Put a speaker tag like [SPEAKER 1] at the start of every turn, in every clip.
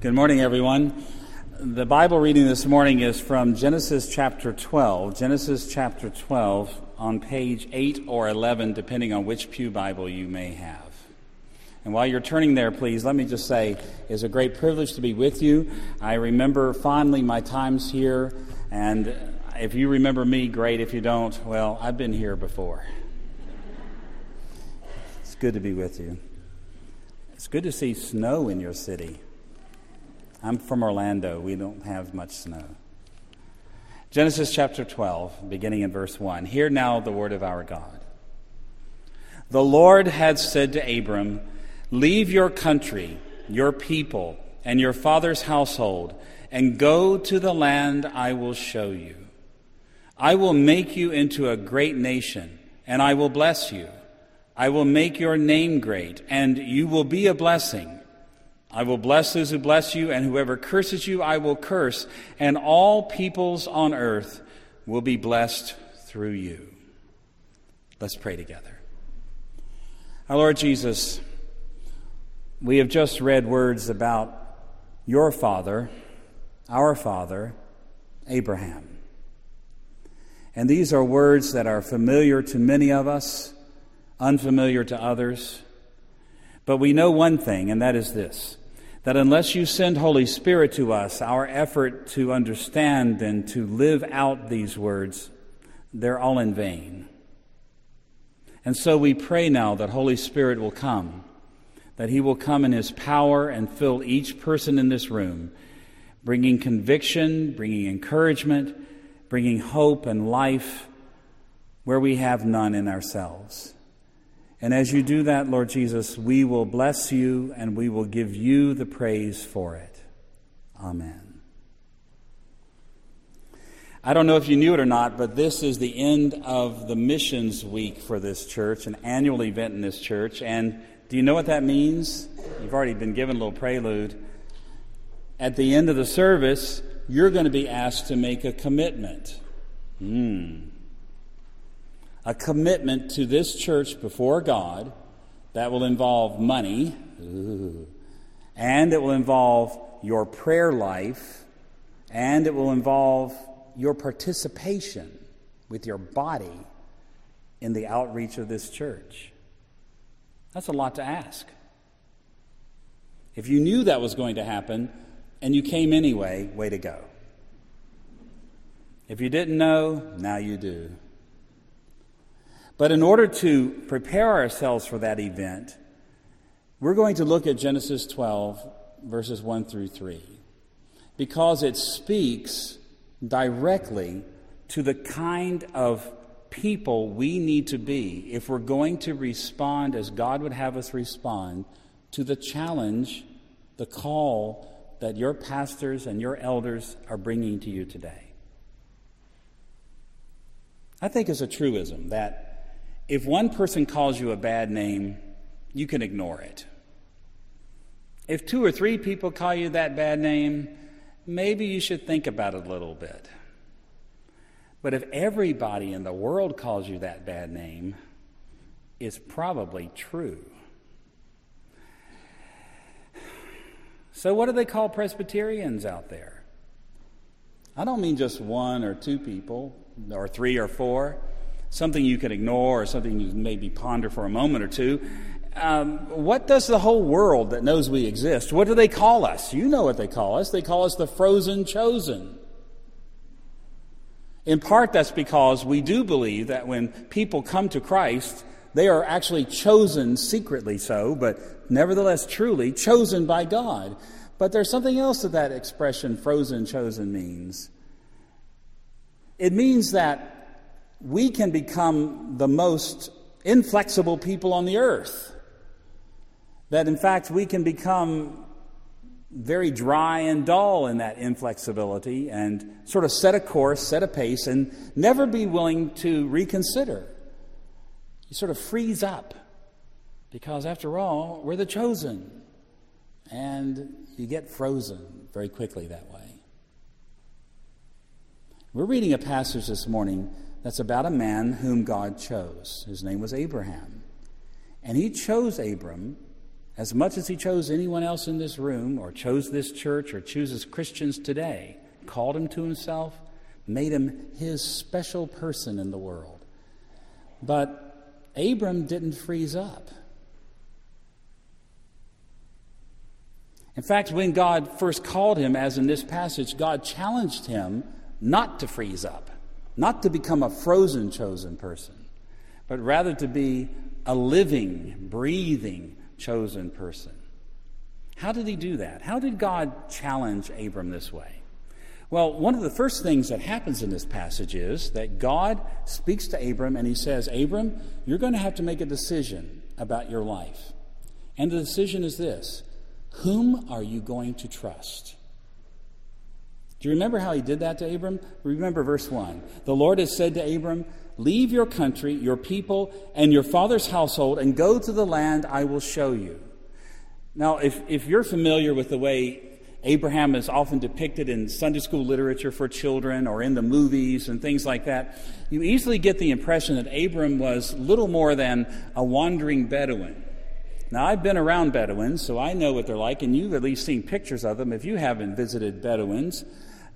[SPEAKER 1] Good morning, everyone. The Bible reading this morning is from Genesis chapter 12. Genesis chapter 12 on page 8 or 11, depending on which Pew Bible you may have. And while you're turning there, please, let me just say it's a great privilege to be with you. I remember fondly my times here, and if you remember me, great. If you don't, well, I've been here before. It's good to be with you. It's good to see snow in your city. I'm from Orlando. We don't have much snow. Genesis chapter 12, beginning in verse 1. Hear now the word of our God. The Lord had said to Abram, Leave your country, your people, and your father's household, and go to the land I will show you. I will make you into a great nation, and I will bless you. I will make your name great, and you will be a blessing. I will bless those who bless you, and whoever curses you, I will curse, and all peoples on earth will be blessed through you. Let's pray together. Our Lord Jesus, we have just read words about your father, our father, Abraham. And these are words that are familiar to many of us unfamiliar to others. But we know one thing, and that is this that unless you send Holy Spirit to us, our effort to understand and to live out these words, they're all in vain. And so we pray now that Holy Spirit will come, that He will come in His power and fill each person in this room, bringing conviction, bringing encouragement, bringing hope and life where we have none in ourselves. And as you do that, Lord Jesus, we will bless you and we will give you the praise for it. Amen. I don't know if you knew it or not, but this is the end of the missions week for this church, an annual event in this church. And do you know what that means? You've already been given a little prelude. At the end of the service, you're going to be asked to make a commitment. Hmm a commitment to this church before God that will involve money, and it will involve your prayer life, and it will involve your participation with your body in the outreach of this church. That's a lot to ask. If you knew that was going to happen and you came anyway, way to go. If you didn't know, now you do. But in order to prepare ourselves for that event, we're going to look at Genesis 12, verses 1 through 3, because it speaks directly to the kind of people we need to be if we're going to respond as God would have us respond to the challenge, the call that your pastors and your elders are bringing to you today. I think it's a truism that if one person calls you a bad name, you can ignore it. If two or three people call you that bad name, maybe you should think about it a little bit. But if everybody in the world calls you that bad name, it's probably true. So, what do they call Presbyterians out there? I don't mean just one or two people, or three or four something you can ignore or something you maybe ponder for a moment or two. Um, what does the whole world that knows we exist, what do they call us? You know what they call us. They call us the frozen chosen. In part, that's because we do believe that when people come to Christ, they are actually chosen secretly so, but nevertheless truly chosen by God. But there's something else that that expression, frozen chosen, means. It means that we can become the most inflexible people on the earth. That in fact we can become very dry and dull in that inflexibility and sort of set a course, set a pace, and never be willing to reconsider. You sort of freeze up because, after all, we're the chosen. And you get frozen very quickly that way. We're reading a passage this morning that's about a man whom God chose. His name was Abraham. And he chose Abram as much as he chose anyone else in this room, or chose this church, or chooses Christians today, called him to himself, made him his special person in the world. But Abram didn't freeze up. In fact, when God first called him, as in this passage, God challenged him not to freeze up, not to become a frozen chosen person, but rather to be a living, breathing, chosen person. How did he do that? How did God challenge Abram this way? Well, one of the first things that happens in this passage is that God speaks to Abram and he says, Abram, you're going to have to make a decision about your life. And the decision is this Whom are you going to trust? Do you remember how he did that to Abram? Remember verse 1. The Lord has said to Abram, Leave your country, your people, and your father's household, and go to the land I will show you. Now, if, if you're familiar with the way Abraham is often depicted in Sunday school literature for children or in the movies and things like that, you easily get the impression that Abram was little more than a wandering Bedouin. Now, I've been around Bedouins, so I know what they're like, and you've at least seen pictures of them if you haven't visited Bedouins.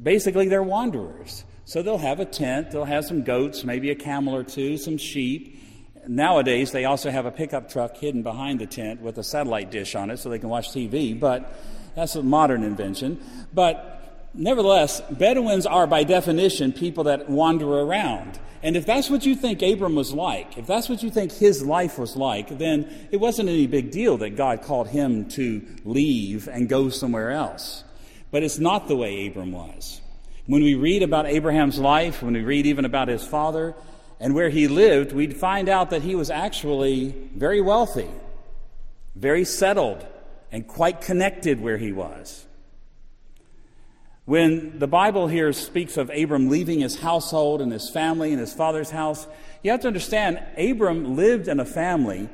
[SPEAKER 1] Basically, they're wanderers. So they'll have a tent, they'll have some goats, maybe a camel or two, some sheep. Nowadays, they also have a pickup truck hidden behind the tent with a satellite dish on it so they can watch TV, but that's a modern invention. But nevertheless, Bedouins are by definition people that wander around. And if that's what you think Abram was like, if that's what you think his life was like, then it wasn't any big deal that God called him to leave and go somewhere else. But it's not the way Abram was. When we read about Abraham's life, when we read even about his father and where he lived, we'd find out that he was actually very wealthy, very settled, and quite connected where he was. When the Bible here speaks of Abram leaving his household and his family and his father's house, you have to understand Abram lived in a family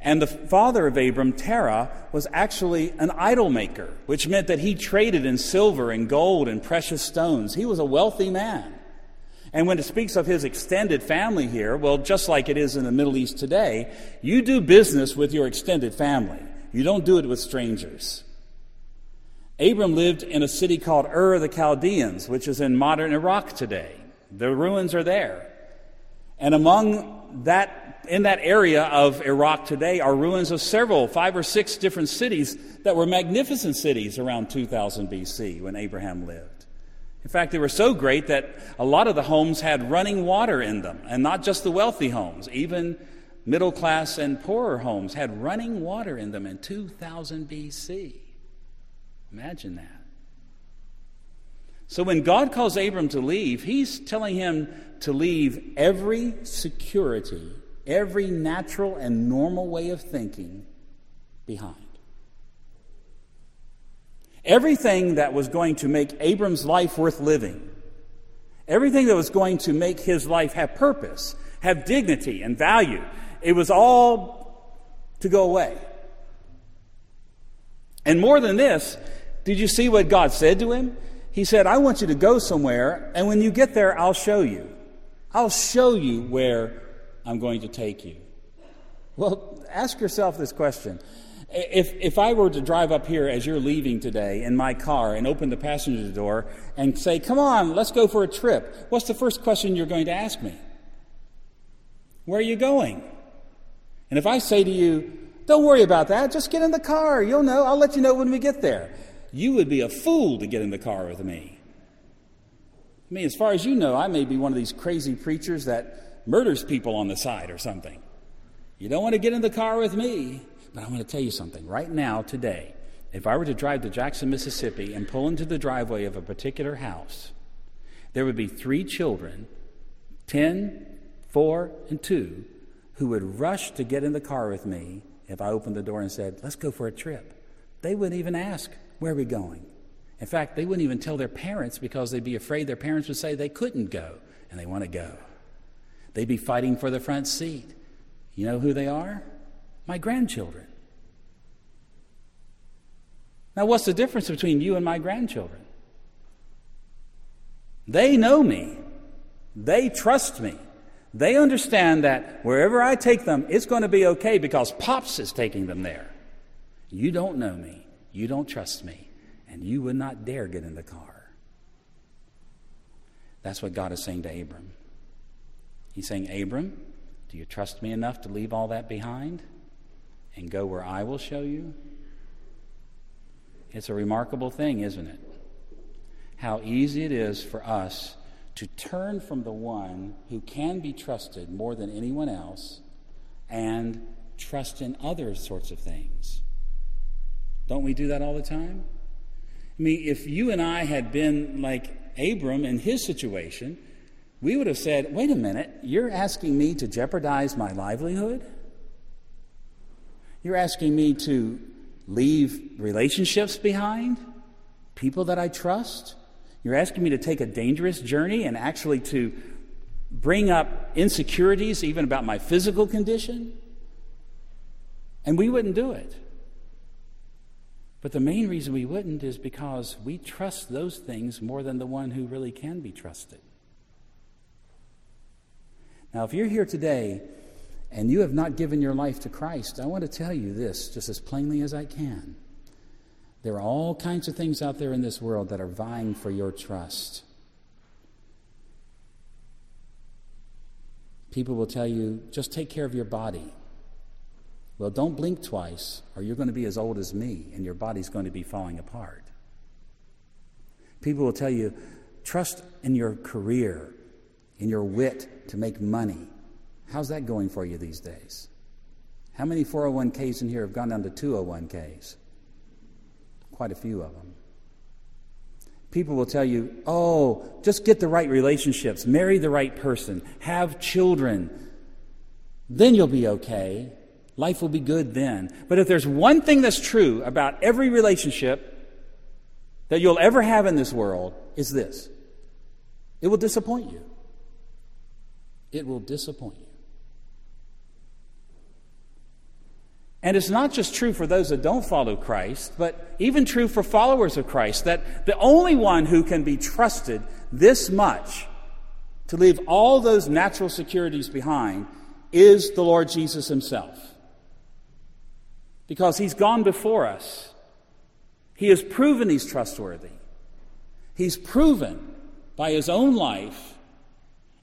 [SPEAKER 1] and the father of Abram, Terah, was actually an idol maker, which meant that he traded in silver and gold and precious stones. He was a wealthy man. And when it speaks of his extended family here, well, just like it is in the Middle East today, you do business with your extended family. You don't do it with strangers. Abram lived in a city called Ur of the Chaldeans, which is in modern Iraq today. The ruins are there. And among that in that area of Iraq today are ruins of several, five or six different cities that were magnificent cities around 2000 BC when Abraham lived. In fact, they were so great that a lot of the homes had running water in them, and not just the wealthy homes, even middle class and poorer homes had running water in them in 2000 BC. Imagine that. So when God calls Abram to leave, he's telling him to leave every security every natural and normal way of thinking behind. Everything that was going to make Abram's life worth living, everything that was going to make his life have purpose, have dignity and value, it was all to go away. And more than this, did you see what God said to him? He said, I want you to go somewhere, and when you get there, I'll show you. I'll show you where I'm going to take you? Well, ask yourself this question. If, if I were to drive up here as you're leaving today in my car and open the passenger door and say, Come on, let's go for a trip, what's the first question you're going to ask me? Where are you going? And if I say to you, Don't worry about that, just get in the car, you'll know, I'll let you know when we get there, you would be a fool to get in the car with me. I mean, as far as you know, I may be one of these crazy preachers that murders people on the side or something. You don't want to get in the car with me. But I want to tell you something. Right now, today, if I were to drive to Jackson, Mississippi, and pull into the driveway of a particular house, there would be three children 10, 4, and 2 who would rush to get in the car with me if I opened the door and said, Let's go for a trip. They wouldn't even ask, Where are we going? In fact, they wouldn't even tell their parents because they'd be afraid their parents would say they couldn't go, and they want to go. They'd be fighting for the front seat. You know who they are? My grandchildren. Now, what's the difference between you and my grandchildren? They know me. They trust me. They understand that wherever I take them, it's going to be okay because Pops is taking them there. You don't know me. You don't trust me. And you would not dare get in the car. That's what God is saying to Abram. He's saying, Abram, do you trust me enough to leave all that behind and go where I will show you? It's a remarkable thing, isn't it? How easy it is for us to turn from the one who can be trusted more than anyone else and trust in other sorts of things. Don't we do that all the time? I mean, if you and I had been like Abram in his situation, we would have said, wait a minute, you're asking me to jeopardize my livelihood? You're asking me to leave relationships behind? People that I trust? You're asking me to take a dangerous journey and actually to bring up insecurities even about my physical condition? And we wouldn't do it. But the main reason we wouldn't is because we trust those things more than the one who really can be trusted. Now, if you're here today and you have not given your life to Christ, I want to tell you this just as plainly as I can. There are all kinds of things out there in this world that are vying for your trust. People will tell you, just take care of your body. Well, don't blink twice, or you're going to be as old as me, and your body's going to be falling apart. People will tell you, trust in your career, in your wit to make money. How's that going for you these days? How many 401ks in here have gone down to 201ks? quite a few of them. People will tell you, oh, just get the right relationships, marry the right person, have children, then you'll be okay. Life will be good then. But if there's one thing that's true about every relationship that you'll ever have in this world, is this it will disappoint you. It will disappoint you. And it's not just true for those that don't follow Christ, but even true for followers of Christ, that the only one who can be trusted this much to leave all those natural securities behind is the Lord Jesus Himself. Because He's gone before us. He has proven He's trustworthy. He's proven by His own life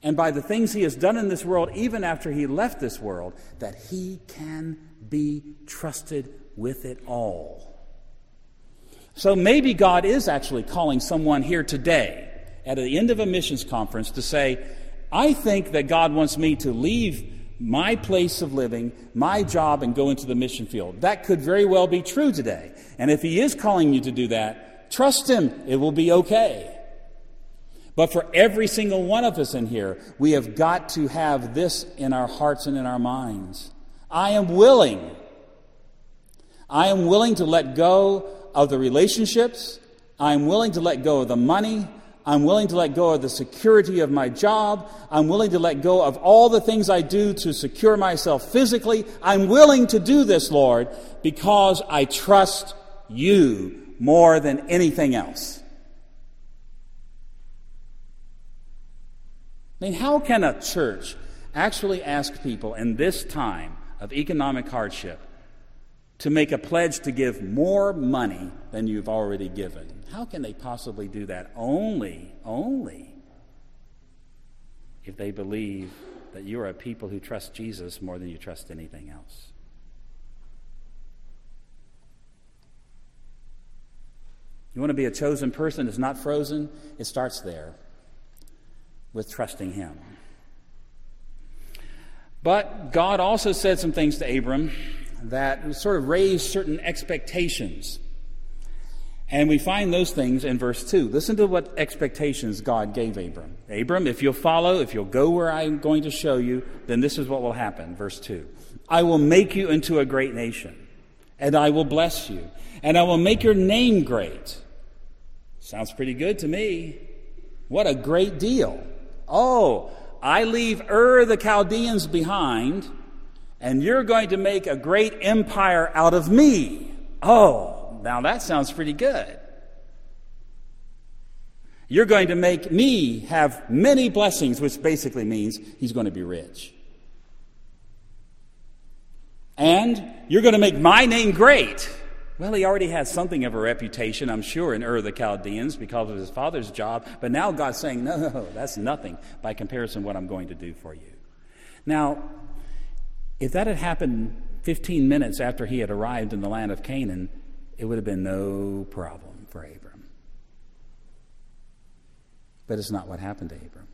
[SPEAKER 1] and by the things He has done in this world, even after He left this world, that He can be trusted with it all. So maybe God is actually calling someone here today at the end of a missions conference to say, I think that God wants me to leave my place of living, my job, and go into the mission field. That could very well be true today. And if He is calling you to do that, trust Him, it will be okay. But for every single one of us in here, we have got to have this in our hearts and in our minds. I am willing. I am willing to let go of the relationships. I'm willing to let go of the money. I'm willing to let go of the security of my job. I'm willing to let go of all the things I do to secure myself physically. I'm willing to do this, Lord, because I trust you more than anything else. I mean, how can a church actually ask people in this time of economic hardship to make a pledge to give more money than you've already given. How can they possibly do that? Only, only if they believe that you are a people who trust Jesus more than you trust anything else. You want to be a chosen person that's not frozen? It starts there with trusting Him. But God also said some things to Abram that sort of raised certain expectations. And we find those things in verse 2. Listen to what expectations God gave Abram. Abram, if you'll follow, if you'll go where I'm going to show you, then this is what will happen. Verse 2. I will make you into a great nation, and I will bless you, and I will make your name great. Sounds pretty good to me. What a great deal. Oh, I leave Ur the Chaldeans behind, and you're going to make a great empire out of me. Oh, now that sounds pretty good. You're going to make me have many blessings, which basically means he's going to be rich. And you're going to make my name great. Well, he already had something of a reputation, I'm sure, in Ur of the Chaldeans because of his father's job. But now God's saying, no, no, that's nothing by comparison what I'm going to do for you. Now, if that had happened 15 minutes after he had arrived in the land of Canaan, it would have been no problem for Abram. But it's not what happened to Abram.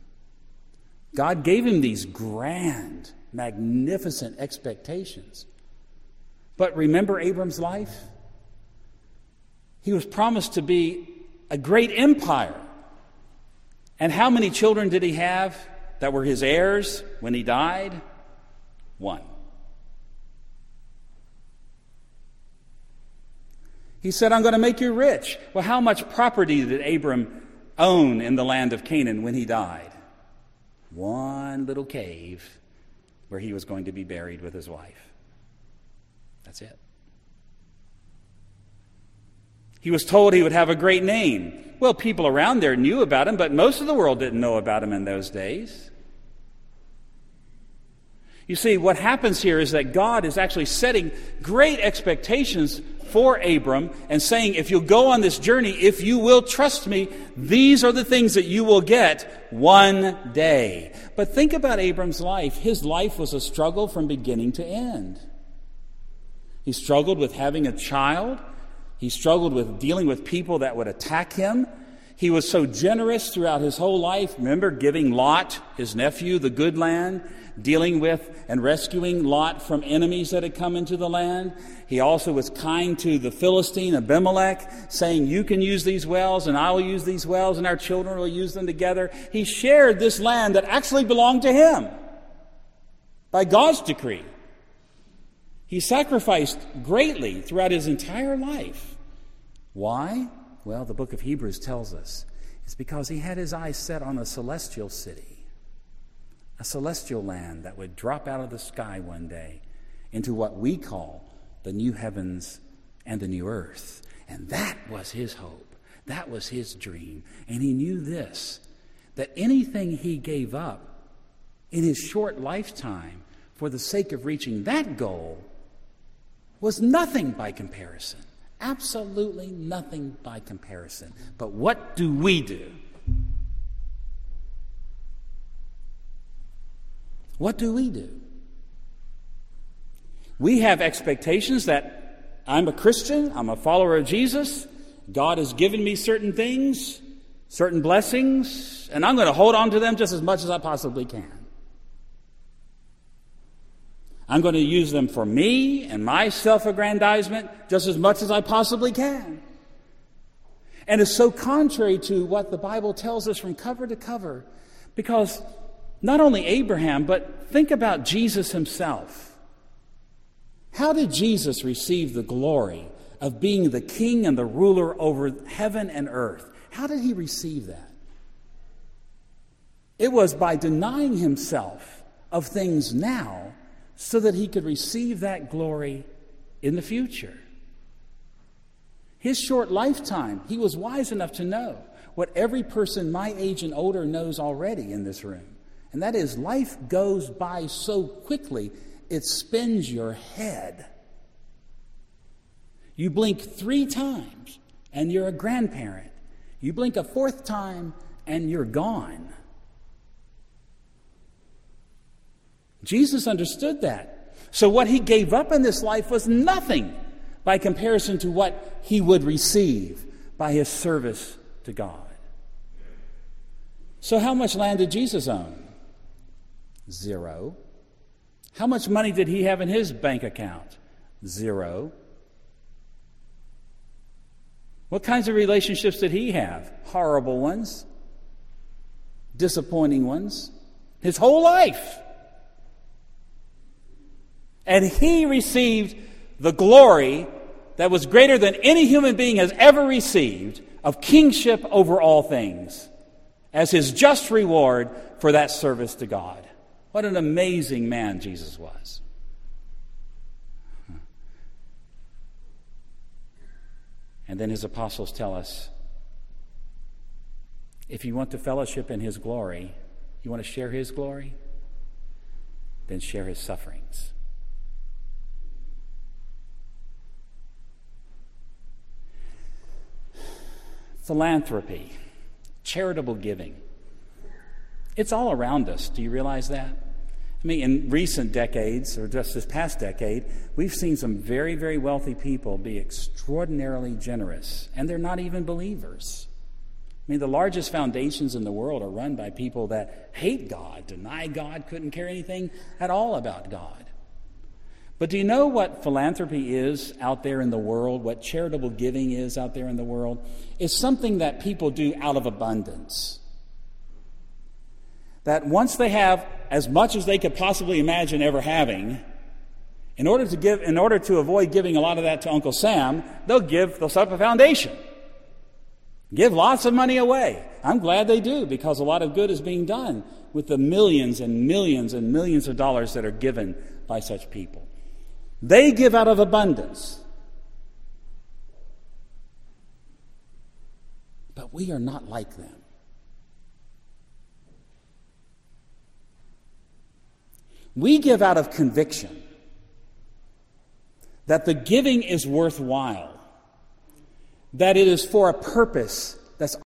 [SPEAKER 1] God gave him these grand, magnificent expectations. But remember Abram's life? He was promised to be a great empire. And how many children did he have that were his heirs when he died? One. He said, I'm going to make you rich. Well, how much property did Abram own in the land of Canaan when he died? One little cave where he was going to be buried with his wife. That's it. He was told he would have a great name. Well, people around there knew about him, but most of the world didn't know about him in those days. You see, what happens here is that God is actually setting great expectations for Abram and saying, if you'll go on this journey, if you will trust me, these are the things that you will get one day. But think about Abram's life. His life was a struggle from beginning to end. He struggled with having a child. He struggled with dealing with people that would attack him. He was so generous throughout his whole life. Remember giving Lot, his nephew, the good land, dealing with and rescuing Lot from enemies that had come into the land. He also was kind to the Philistine Abimelech, saying, You can use these wells, and I will use these wells, and our children will use them together. He shared this land that actually belonged to him by God's decree. He sacrificed greatly throughout his entire life. Why? Well, the book of Hebrews tells us it's because he had his eyes set on a celestial city, a celestial land that would drop out of the sky one day into what we call the new heavens and the new earth. And that was his hope. That was his dream. And he knew this that anything he gave up in his short lifetime for the sake of reaching that goal was nothing by comparison. Absolutely nothing by comparison. But what do we do? What do we do? We have expectations that I'm a Christian, I'm a follower of Jesus, God has given me certain things, certain blessings, and I'm going to hold on to them just as much as I possibly can. I'm going to use them for me and my self aggrandizement just as much as I possibly can. And it's so contrary to what the Bible tells us from cover to cover because not only Abraham, but think about Jesus himself. How did Jesus receive the glory of being the king and the ruler over heaven and earth? How did he receive that? It was by denying himself of things now so that he could receive that glory in the future. His short lifetime, he was wise enough to know what every person my age and older knows already in this room. And that is, life goes by so quickly, it spins your head. You blink three times, and you're a grandparent. You blink a fourth time, and you're gone. Jesus understood that. So what he gave up in this life was nothing by comparison to what he would receive by his service to God. So, how much land did Jesus own? Zero. How much money did he have in his bank account? Zero. What kinds of relationships did he have? Horrible ones, disappointing ones. His whole life. And he received the glory that was greater than any human being has ever received of kingship over all things as his just reward for that service to God. What an amazing man Jesus was. And then his apostles tell us if you want to fellowship in his glory, you want to share his glory, then share his sufferings. Philanthropy, charitable giving. It's all around us. Do you realize that? I mean, in recent decades, or just this past decade, we've seen some very, very wealthy people be extraordinarily generous, and they're not even believers. I mean, the largest foundations in the world are run by people that hate God, deny God, couldn't care anything at all about God. But do you know what philanthropy is out there in the world? What charitable giving is out there in the world? It's something that people do out of abundance. That once they have as much as they could possibly imagine ever having, in order to give, in order to avoid giving a lot of that to Uncle Sam, they'll give, they'll set up a foundation. Give lots of money away. I'm glad they do because a lot of good is being done with the millions and millions and millions of dollars that are given by such people. They give out of abundance. But we are not like them. We give out of conviction that the giving is worthwhile that it is for a purpose